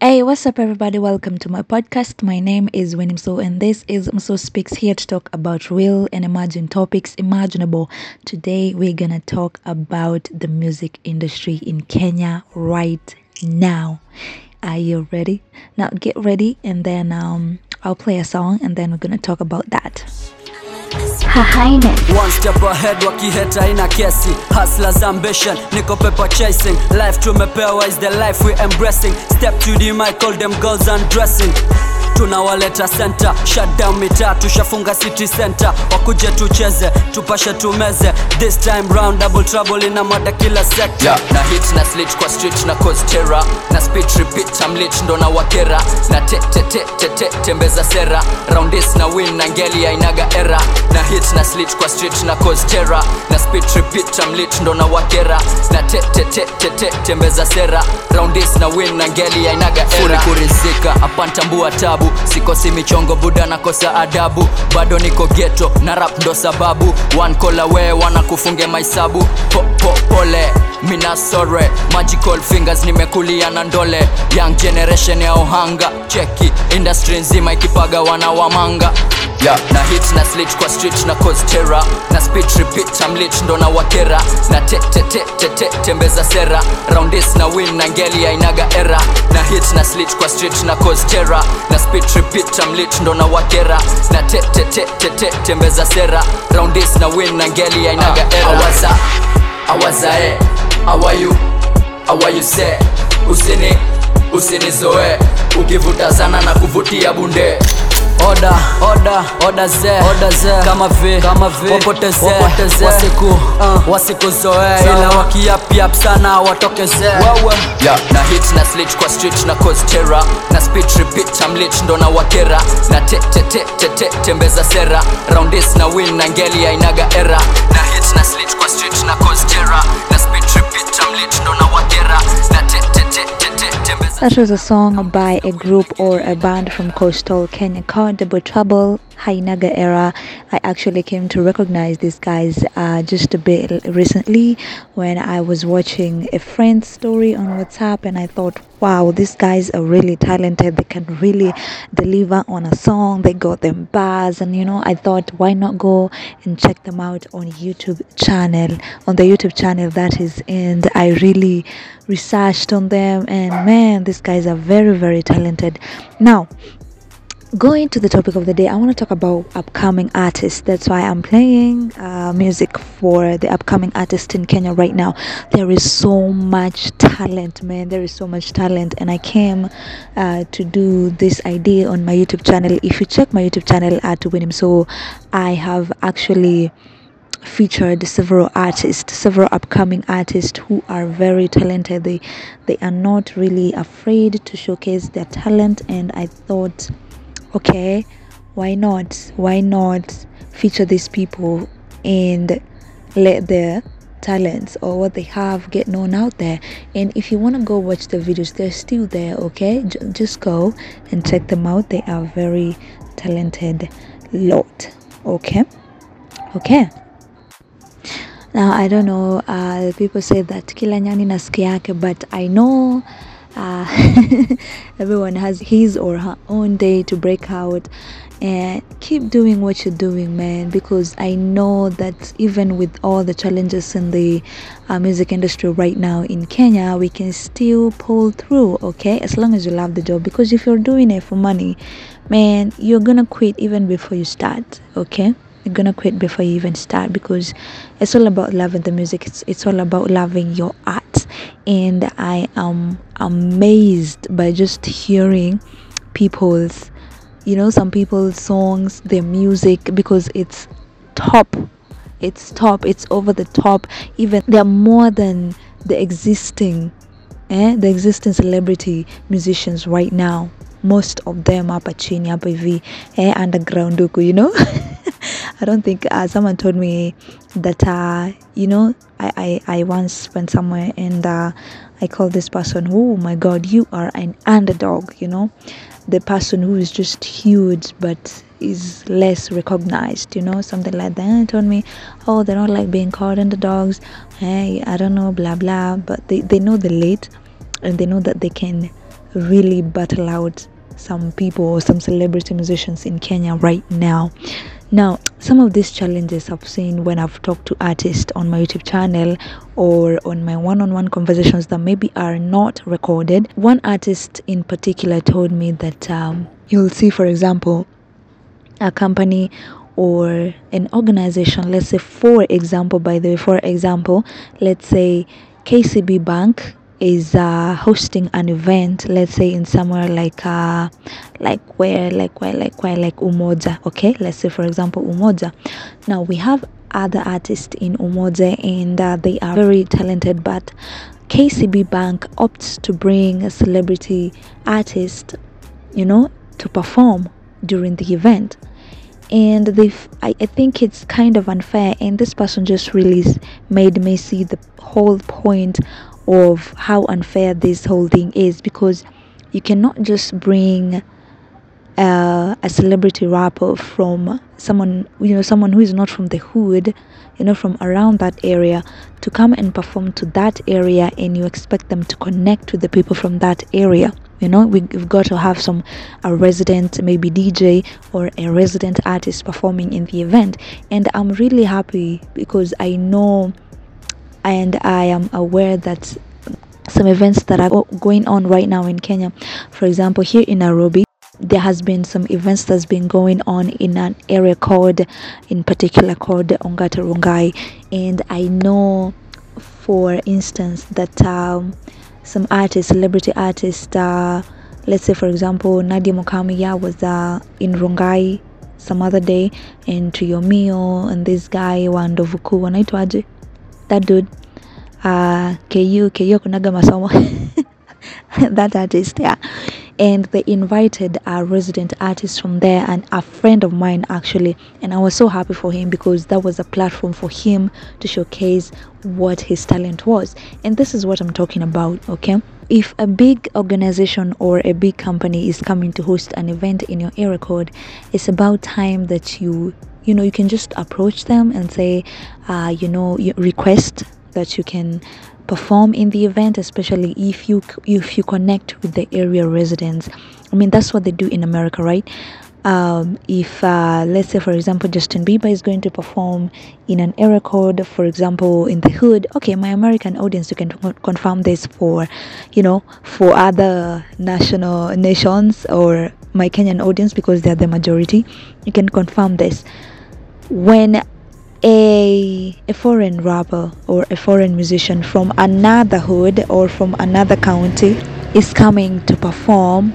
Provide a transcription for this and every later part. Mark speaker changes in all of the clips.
Speaker 1: Hey, what's up, everybody? Welcome to my podcast. My name is Winnie Mso, and this is Mso Speaks here to talk about real and imagined topics imaginable. Today, we're gonna talk about the music industry in Kenya right now. Are you ready? Now, get ready, and then um, I'll play a song, and then we're gonna talk about that.
Speaker 2: One step ahead wakiheta ina kesi Hustlers ambition, niko paper chasing. Life tumepewa is the life we embracing. Step to the mic, call them girls undressing tunawaleta senta shutdown mitaa tushafunga city center. Wakuje tucheze tupashe tumeze. This time round double trouble ina mada kila sector.
Speaker 3: Yeah. na hit na slit kwa street na cause terror. Na speed repeat I'm lit ndo na wakera. Na te te te te te tembeza sera. Round this na win na ngeli ainaga era. Na hit na slit kwa street na cause terror. Na speed repeat I'm lit ndo na wakera. Na te te te te te tembeza sera. Round this na win na ngeli ainaga era. Kurizika. Apantambua tabu sikosi michongo buda nakosa adabu. Bado niko geto na rap ndo sababu. One call away wanakufunge maisabu po, po, pole mina sore magical fingers nimekulia na ndole. Young generation ya ohanga cheki industry nzima ikipaga wana wamanga yeah. na hit na slit kwa street na cause terror. Na speed repeat I'm lit ndo na wakera. Na te te te te te tembeza sera. Round this na win na ngeli ainaga era. Na hit na slit kwa street na cause terror. Na speed repeat I'm lit ndo na wakera. Na te te te te te tembeza sera. Round this na win na ngeli ainaga era. awaza awazae awayu awayu se usini usinizoe. Ukivuta sana na kuvutia bunde
Speaker 2: oda oda oda ze oda ze kama vi kama vi wapoteze wapoteze wasiku uh, wasikuzoe ila wakiapiap sana watokeze wewe
Speaker 3: yeah. na hit na slitch kwa street na cause terror. Na speed repeat I'm lit ndo na wakera. Na te te te te te tembeza sera. Round this na win na ngeli ainaga era. Na hit na slitch kwa street na cause terror. Na speed repeat I'm lit ndo na wakera. Na te te
Speaker 1: That was a song by a group or a band from coastal Kenya called Double Trouble Hainaga Era. I actually came to recognize these guys uh, just a bit recently when I was watching a friend's story on WhatsApp and I thought, wow, these guys are really talented. They can really deliver on a song. They got them bars and you know, I thought why not go and check them out on YouTube channel, on the YouTube channel that is and I really researched on them and man, these guys are very very talented. Now, going to the topic of the day i want to talk about upcoming artists. That's why i'm playing uh, music for the upcoming artists in kenya right now. There is so much talent man. There is so much talent and i came uh, to do this idea on my youtube channel. If you check my youtube channel at Winnie Mso i have actually featured several artists several upcoming artists who are very talented. They they are not really afraid to showcase their talent and i thought okay why not? Why not feature these people and let their talents or what they have get known out there? And if you want to go watch the videos they're still there okay? J- just go and check them out. They are very talented lot okay? Okay. Now i don't know uh people say that kila nyani na but i know uh, everyone has his or her own day to break out and keep doing what you're doing man because i know that even with all the challenges in the uh, music industry right now in kenya we can still pull through okay? As long as you love the job because if you're doing it for money man you're gonna quit even before you start okay? You're gonna quit before you even start because it's all about loving the music. It's, it's all about loving your art and i am amazed by just hearing people's you know some people's songs their music because it's top. It's top. It's over the top. Even they're more than the existing eh, the existing celebrity musicians right now. Most of them hapa chini hapa hivi eh, underground you know I don't think uh, someone told me that uh, you know I, I, I once went somewhere and uh, I called this person oh my god you are an underdog you know? The person who is just huge but is less recognized you know? Something like that. And told me oh they don't like being called underdogs. Hey I don't know blah blah. But they, they know the late and they know that they can really battle out some people or some celebrity musicians in Kenya right now. Now, some of these challenges I've seen when I've talked to artists on my YouTube channel or on my one on one conversations that maybe are not recorded. One artist in particular told me that um, you'll see, for example, a company or an organization, let's say, for example, by the way, for example, let's say KCB Bank is uh, hosting an event let's say in somewhere like uh like where like where like where like umoja okay? Let's say for example umoja. Now we have other artists in umoja and uh, they are very talented but kcb bank opts to bring a celebrity artist you know to perform during the event. And they I, I think it's kind of unfair and this person just really made me see the whole point of how unfair this whole thing is because you cannot just bring uh, a celebrity rapper from someone you know someone who is not from the hood you know from around that area to come and perform to that area and you expect them to connect with the people from that area. You know we, we've got to have some a resident maybe dj or a resident artist performing in the event. And i'm really happy because i know and I am aware that some events that are going on right now in Kenya, for example, here in Nairobi, there has been some events that's been going on in an area called, in particular, called Ongata Rongai, and I know, for instance, that um, some artists, celebrity artists, uh, let's say for example, Nadia Mukamiya was uh, in Rongai some other day, and Tuyomio and this guy Wandovuku wanaitwaje that dude uh ku ku kunaga masomo. That artist yeah. And they invited a resident artist from there and a friend of mine actually. And i was so happy for him because that was a platform for him to showcase what his talent was. And this is what i'm talking about okay? If a big organization or a big company is coming to host an event in your area code it's about time that you you know you can just approach them and say uh, you know you request that you can perform in the event especially if you if you connect with the area residents. I mean that's what they do in america right? Um, if uh, let's say for example justin bieber is going to perform in an area code for example in the hood okay my american audience you can confirm this for you know for other national nations or my kenyan audience because they're the majority you can confirm this when a a foreign rapper or a foreign musician from another hood or from another county is coming to perform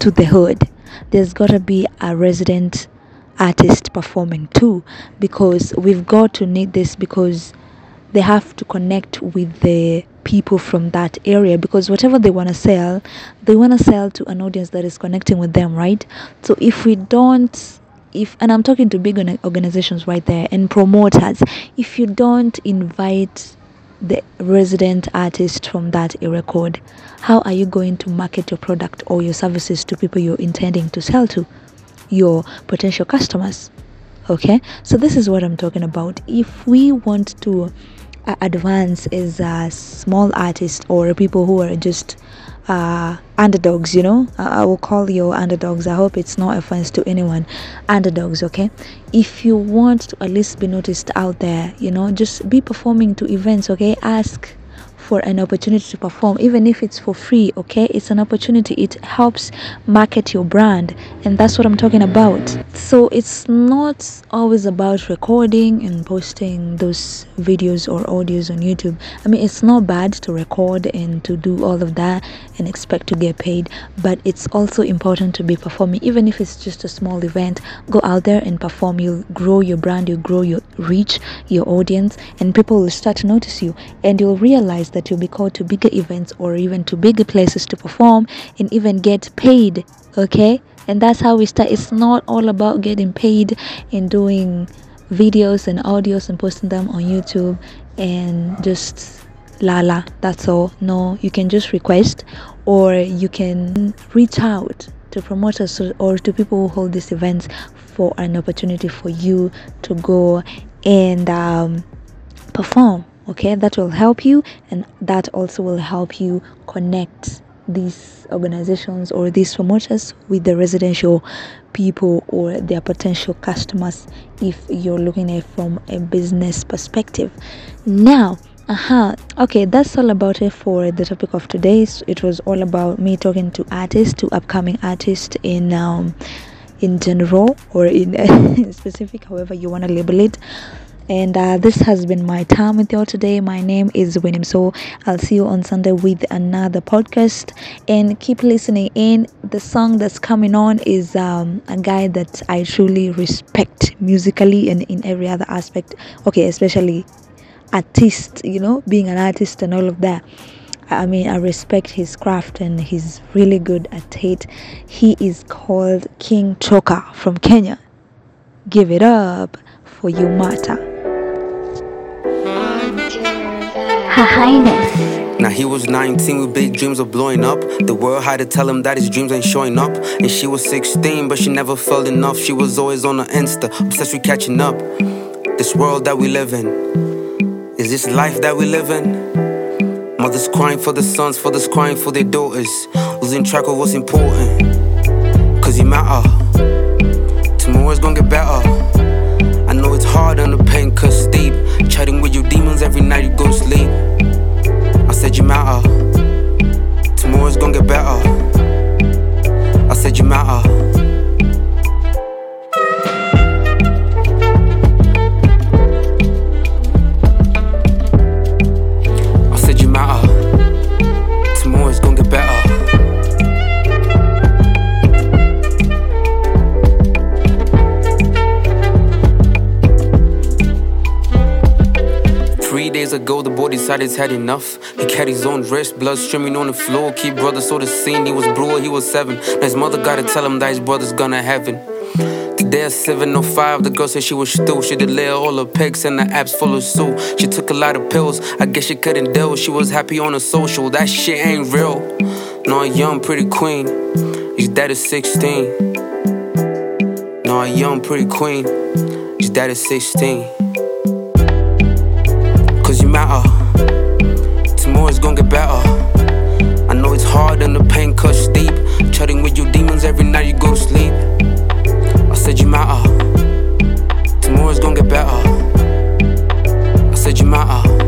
Speaker 1: to the hood there's got to be a resident artist performing too because we've got to need this because they have to connect with the people from that area because whatever they want to sell they want to sell to an audience that is connecting with them right? So if we don't if and i'm talking to big organizations right there and promoters if you don't invite the resident artist from that area code how are you going to market your product or your services to people you're intending to sell to? Your potential customers okay? So this is what i'm talking about. If we want to uh, advance as a small artist or people who are just uh, underdogs you know? I, I will call you underdogs. I hope it's not offense to anyone. Underdogs okay? If you want to at least be noticed out there you know just be performing to events okay? Ask for an opportunity to perform even if it's for free okay? It's an opportunity. It helps market your brand and that's what i'm talking about. So it's not always about recording and posting those videos or audios on youtube. I mean it's not bad to record and to do all of that and expect to get paid but it's also important to be performing. Even if it's just a small event go out there and perform. You'll grow your brand you'll grow your reach your audience and people will start to notice you and you'll realize that you'll be called to bigger events or even to bigger places to perform and even get paid okay? And that's how we start. It's not all about getting paid and doing videos and audios and posting them on youtube and just lala that's all. No you can just request or you can reach out to promoters or to people who hold these events for an opportunity for you to go and um, perform okay that will help you and that also will help you connect these organizations or these promoters with the residential people or their potential customers if you're looking at from a business perspective. Now uh-huh okay that's all about it for the topic of today. So it was all about me talking to artists to upcoming artists in um in general or in specific however you want to label it and uh, this has been my time with you all today my name is Winnie Mso I'll see you on Sunday with another podcast and keep listening in the song that's coming on is um, a guy that I truly respect musically and in every other aspect okay especially artist you know being an artist and all of that I mean, I respect his craft and he's really good at it. He is called King Choka from Kenya. Give it up for you, Mata.
Speaker 4: Her Highness.
Speaker 5: Now he was 19 with big dreams of blowing up. The world had to tell him that his dreams ain't showing up. And she was 16, but she never felt enough. She was always on her Insta, obsessed with catching up. This world that we live in, is this life that we live in? Mothers crying for their sons, fathers crying for their daughters. Losing track of what's important. Cause you matter. Tomorrow's gonna get better. I know it's hard and the pain cuts deep. Chatting with your demons every night you go to sleep. I said you matter. Tomorrow's gonna get better. I said you matter. Boy decided he's had enough. He cut his own wrist, blood streaming on the floor. Kid brother saw the scene, he was brutal, he was seven. His mother gotta tell him that his brother's gonna heaven. Today at 7.05, the girl said she was still. She delayed all her pics and the apps full of suit. She took a lot of pills, I guess she couldn't deal. She was happy on her social, that shit ain't real. No, a young pretty queen, his dad is 16. No, a young pretty queen, his dad is 16. Cause you matter, tomorrow's gonna get better. I know it's hard and the pain cuts deep. Chatting with your demons every night you go to sleep. I said you matter. Tomorrow's gonna get better. I said you matter.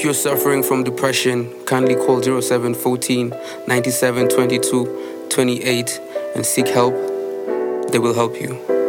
Speaker 5: If you're suffering from depression, kindly call 0714 97 22 28 and seek help. They will help you.